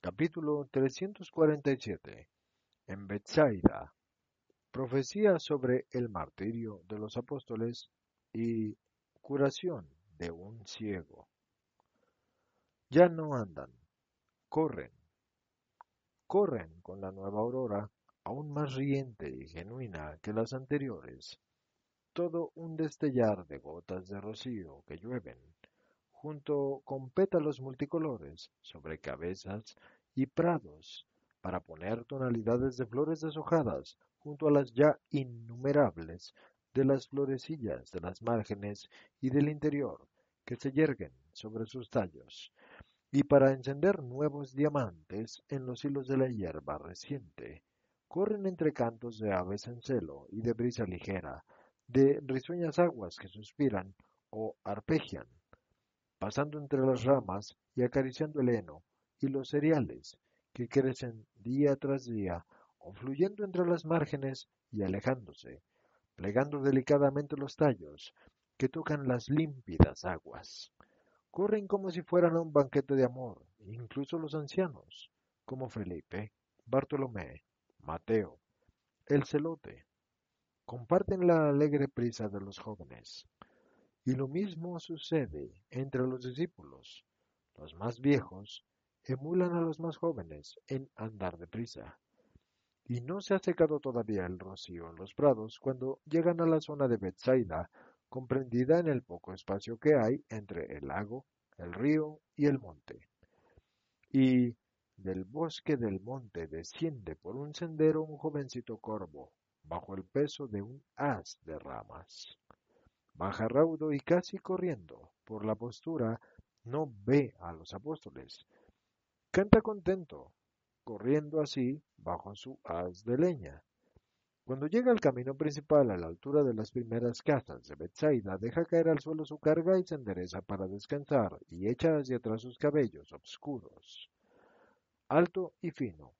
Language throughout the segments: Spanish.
Capítulo 347 En Bethsaida Profecía sobre el martirio de los apóstoles y curación de un ciego. Ya no andan, corren, corren con la nueva aurora, aún más riente y genuina que las anteriores. Todo un destellar de gotas de rocío que llueven, junto con pétalos multicolores sobre cabezas y prados, para poner tonalidades de flores deshojadas junto a las ya innumerables de las florecillas de las márgenes y del interior que se yerguen sobre sus tallos, y para encender nuevos diamantes en los hilos de la hierba reciente, corren entre cantos de aves en celo y de brisa ligera, de risueñas aguas que suspiran o arpegian, pasando entre las ramas y acariciando el heno y los cereales que crecen día tras día fluyendo entre las márgenes y alejándose, plegando delicadamente los tallos que tocan las límpidas aguas. Corren como si fueran a un banquete de amor, incluso los ancianos, como Felipe, Bartolomé, Mateo, el celote. Comparten la alegre prisa de los jóvenes. Y lo mismo sucede entre los discípulos. Los más viejos emulan a los más jóvenes en andar deprisa. Y no se ha secado todavía el rocío en los prados cuando llegan a la zona de Bethsaida, comprendida en el poco espacio que hay entre el lago, el río y el monte. Y del bosque del monte desciende por un sendero un jovencito corvo, bajo el peso de un haz de ramas. Baja raudo y casi corriendo, por la postura, no ve a los apóstoles. Canta contento, corriendo así bajo su haz de leña. Cuando llega al camino principal a la altura de las primeras casas de Bethsaida, deja caer al suelo su carga y se endereza para descansar, y echa hacia atrás sus cabellos obscuros. Alto y fino,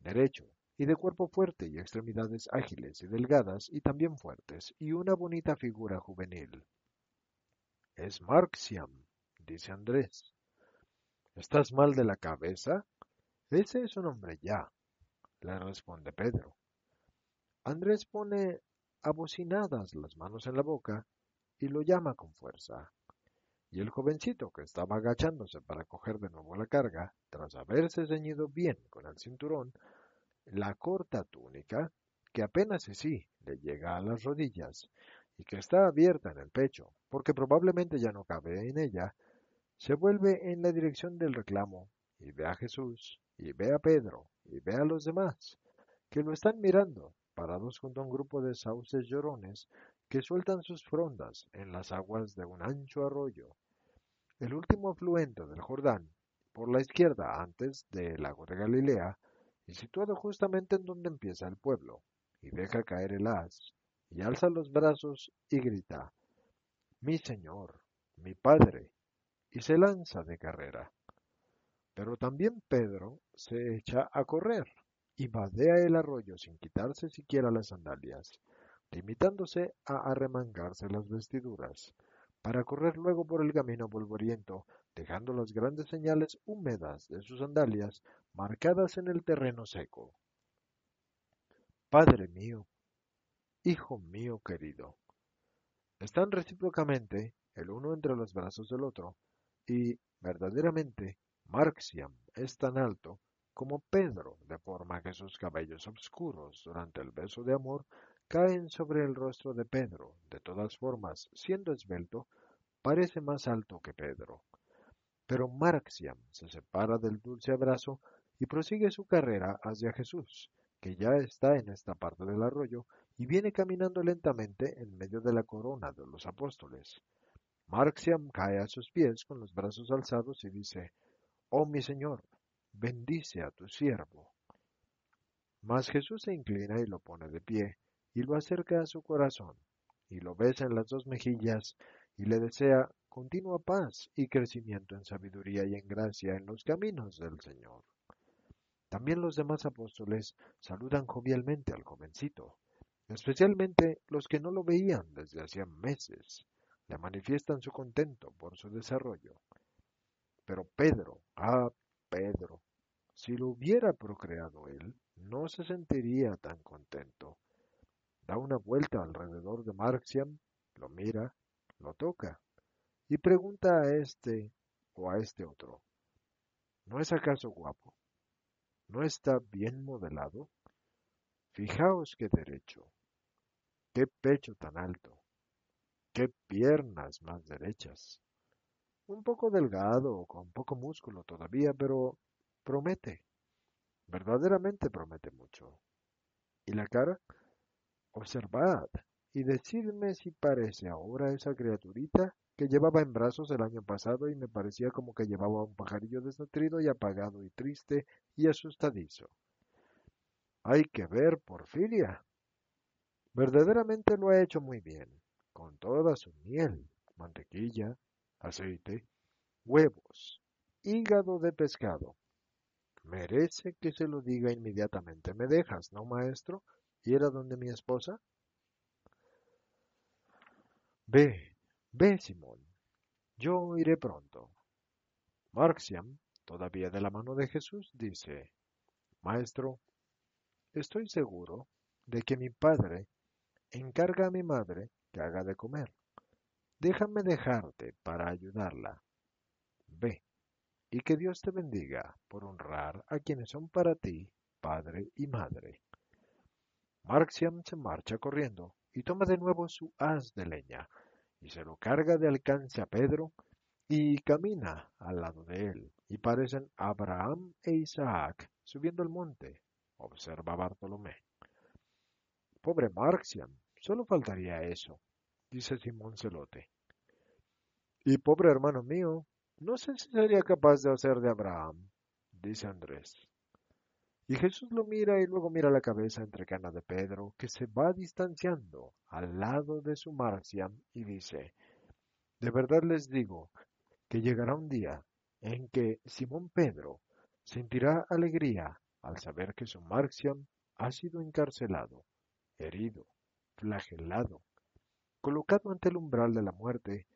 derecho, y de cuerpo fuerte y extremidades ágiles y delgadas y también fuertes, y una bonita figura juvenil. Es Marxiam, dice Andrés. ¿Estás mal de la cabeza? Ese es un hombre ya, le responde Pedro. Andrés pone abocinadas las manos en la boca y lo llama con fuerza. Y el jovencito, que estaba agachándose para coger de nuevo la carga, tras haberse ceñido bien con el cinturón, la corta túnica, que apenas sí le llega a las rodillas y que está abierta en el pecho, porque probablemente ya no cabe en ella, se vuelve en la dirección del reclamo y ve a Jesús, y ve a Pedro, y ve a los demás, que lo están mirando, parados junto a un grupo de sauces llorones que sueltan sus frondas en las aguas de un ancho arroyo, el último afluente del Jordán, por la izquierda antes del lago de Galilea, y situado justamente en donde empieza el pueblo, y deja caer el haz, y alza los brazos y grita, Mi Señor, mi Padre, y se lanza de carrera. Pero también Pedro se echa a correr y vadea el arroyo sin quitarse siquiera las sandalias, limitándose a arremangarse las vestiduras, para correr luego por el camino polvoriento, dejando las grandes señales húmedas de sus sandalias marcadas en el terreno seco. Padre mío, Hijo mío querido, están recíprocamente el uno entre los brazos del otro, y, verdaderamente, Marxiam es tan alto como Pedro, de forma que sus cabellos oscuros durante el beso de amor caen sobre el rostro de Pedro. De todas formas, siendo esbelto, parece más alto que Pedro. Pero Marxiam se separa del dulce abrazo y prosigue su carrera hacia Jesús, que ya está en esta parte del arroyo y viene caminando lentamente en medio de la corona de los apóstoles. Marxiam cae a sus pies con los brazos alzados y dice, Oh mi Señor, bendice a tu siervo. Mas Jesús se inclina y lo pone de pie, y lo acerca a su corazón, y lo besa en las dos mejillas, y le desea continua paz y crecimiento en sabiduría y en gracia en los caminos del Señor. También los demás apóstoles saludan jovialmente al jovencito, especialmente los que no lo veían desde hacía meses, le manifiestan su contento por su desarrollo. Pero Pedro, ah, Pedro, si lo hubiera procreado él, no se sentiría tan contento. Da una vuelta alrededor de Marxiam, lo mira, lo toca, y pregunta a este o a este otro, ¿no es acaso guapo? ¿No está bien modelado? Fijaos qué derecho, qué pecho tan alto, qué piernas más derechas. Un poco delgado, con poco músculo todavía, pero promete, verdaderamente promete mucho. ¿Y la cara? Observad y decidme si parece ahora esa criaturita que llevaba en brazos el año pasado y me parecía como que llevaba un pajarillo desnutrido y apagado y triste y asustadizo. Hay que ver Porfiria. Verdaderamente lo ha hecho muy bien, con toda su miel, mantequilla, aceite, huevos, hígado de pescado. Merece que se lo diga inmediatamente. ¿Me dejas, no, maestro? ¿Ir a donde mi esposa? Ve, Ve, Simón, yo iré pronto. Marxiam, todavía de la mano de Jesús, dice, Maestro, estoy seguro de que mi padre encarga a mi madre que haga de comer. Déjame dejarte para ayudarla. Ve, y que Dios te bendiga por honrar a quienes son para ti padre y madre. Marxiam se marcha corriendo y toma de nuevo su haz de leña y se lo carga de alcance a Pedro y camina al lado de él, y parecen Abraham e Isaac subiendo el monte, observa Bartolomé. Pobre Marxian, solo faltaría eso, dice Simón Celote. Y pobre hermano mío, no sé si sería capaz de hacer de Abraham, dice Andrés. Y Jesús lo mira y luego mira la cabeza entre cana de Pedro, que se va distanciando al lado de su Marciam, y dice, De verdad les digo que llegará un día en que Simón Pedro sentirá alegría al saber que su Marciam ha sido encarcelado, herido, flagelado, colocado ante el umbral de la muerte,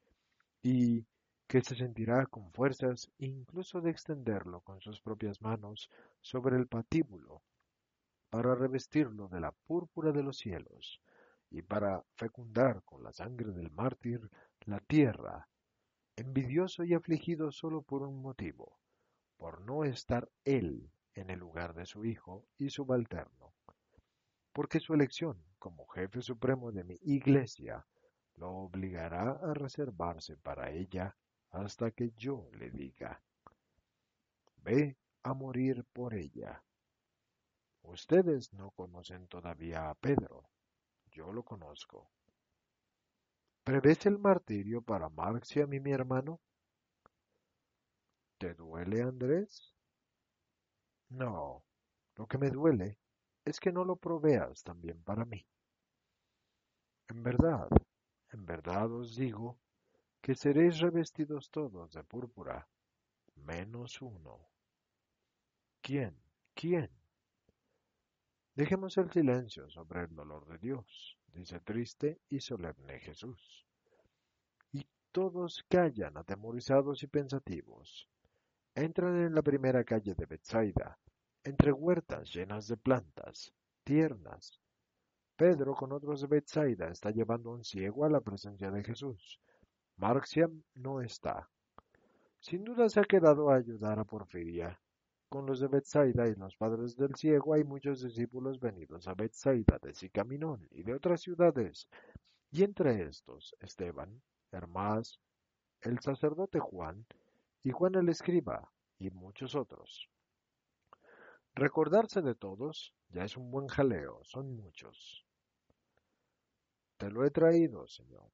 y que se sentirá con fuerzas incluso de extenderlo con sus propias manos sobre el patíbulo, para revestirlo de la púrpura de los cielos, y para fecundar con la sangre del mártir la tierra, envidioso y afligido solo por un motivo, por no estar él en el lugar de su hijo y subalterno, porque su elección como jefe supremo de mi iglesia lo obligará a reservarse para ella hasta que yo le diga, ve a morir por ella. Ustedes no conocen todavía a Pedro, yo lo conozco. ¿Prevés el martirio para Marxiam y mi hermano? ¿Te duele, Andrés? No, lo que me duele es que no lo proveas también para mí. En verdad, en verdad os digo que seréis revestidos todos de púrpura, menos uno. ¿Quién? ¿Quién? Dejemos el silencio sobre el dolor de Dios, dice triste y solemne Jesús. Y todos callan atemorizados y pensativos. Entran en la primera calle de Bethsaida, entre huertas llenas de plantas, tiernas. Pedro con otros de Bethsaida está llevando a un ciego a la presencia de Jesús Marxiam no está. Sin duda se ha quedado a ayudar a Porfiria. Con los de Bethsaida y los padres del ciego hay muchos discípulos venidos a Bethsaida de Sicaminón y de otras ciudades, y entre estos Esteban, Hermás, el sacerdote Juan, y Juan el escriba, y muchos otros. Recordarse de todos ya es un buen jaleo, son muchos. Te lo he traído, señor.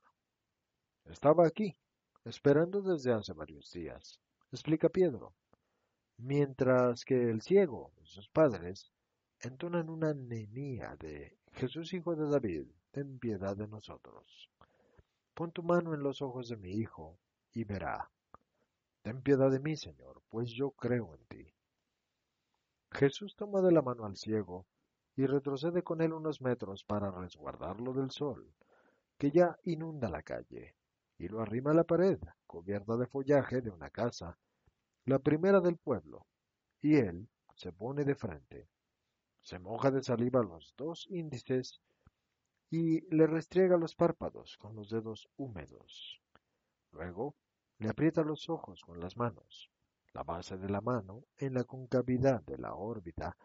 Estaba aquí, esperando desde hace varios días, explica Pedro, mientras que el ciego y sus padres entonan una nenía de Jesús hijo de David, ten piedad de nosotros. Pon tu mano en los ojos de mi hijo y verá. Ten piedad de mí, Señor, pues yo creo en ti. Jesús toma de la mano al ciego y retrocede con él unos metros para resguardarlo del sol, que ya inunda la calle, y lo arrima a la pared, cubierta de follaje de una casa, la primera del pueblo, y él se pone de frente, se moja de saliva los dos índices y le restriega los párpados con los dedos húmedos. Luego le aprieta los ojos con las manos, la base de la mano en la concavidad de la órbita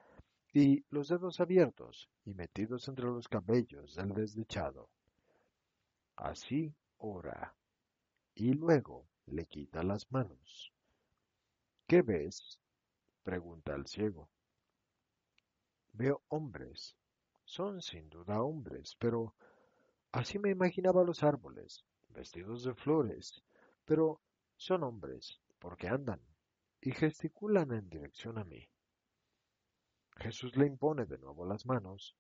y los dedos abiertos y metidos entre los cabellos del desdichado. Así ora, y luego le quita las manos. ¿Qué ves? pregunta el ciego. Veo hombres. Son sin duda hombres, pero así me imaginaba los árboles, vestidos de flores, pero son hombres, porque andan y gesticulan en dirección a mí. Jesús le impone de nuevo las manos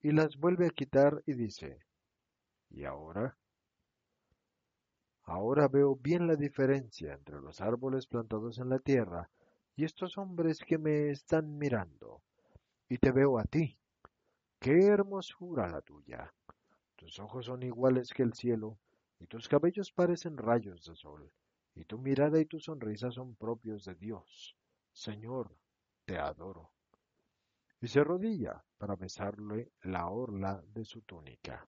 y las vuelve a quitar y dice, ¿y ahora? Ahora veo bien la diferencia entre los árboles plantados en la tierra y estos hombres que me están mirando. Y te veo a ti. ¡Qué hermosura la tuya! Tus ojos son iguales que el cielo, y tus cabellos parecen rayos de sol, y tu mirada y tu sonrisa son propios de Dios. Señor, te adoro. Y se arrodilla para besarle la orla de su túnica.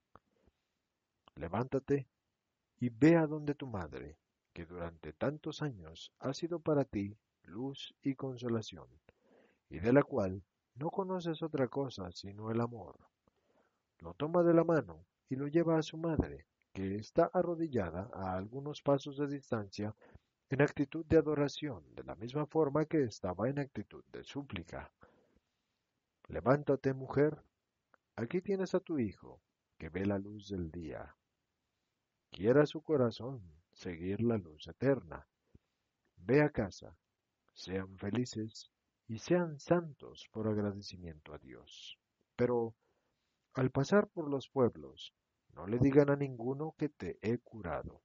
Levántate y ve a donde tu madre, que durante tantos años ha sido para ti luz y consolación, y de la cual no conoces otra cosa sino el amor. Lo toma de la mano y lo lleva a su madre, que está arrodillada a algunos pasos de distancia en actitud de adoración, de la misma forma que estaba en actitud de súplica. Levántate, mujer, aquí tienes a tu hijo, que ve la luz del día. Quiera su corazón seguir la luz eterna. Ve a casa, sean felices y sean santos por agradecimiento a Dios. Pero, al pasar por los pueblos, no le digan a ninguno que te he curado,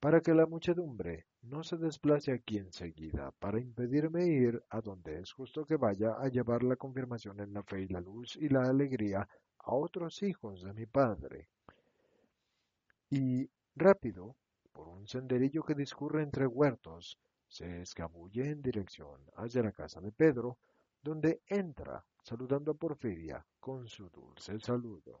para que la muchedumbre no se desplace aquí enseguida, para impedirme ir a donde es justo que vaya a llevar la confirmación en la fe y la luz y la alegría a otros hijos de mi Padre. Y rápido, por un senderillo que discurre entre huertos, se escabulle en dirección hacia la casa de Pedro, donde entra saludando a Porfiria con su dulce saludo.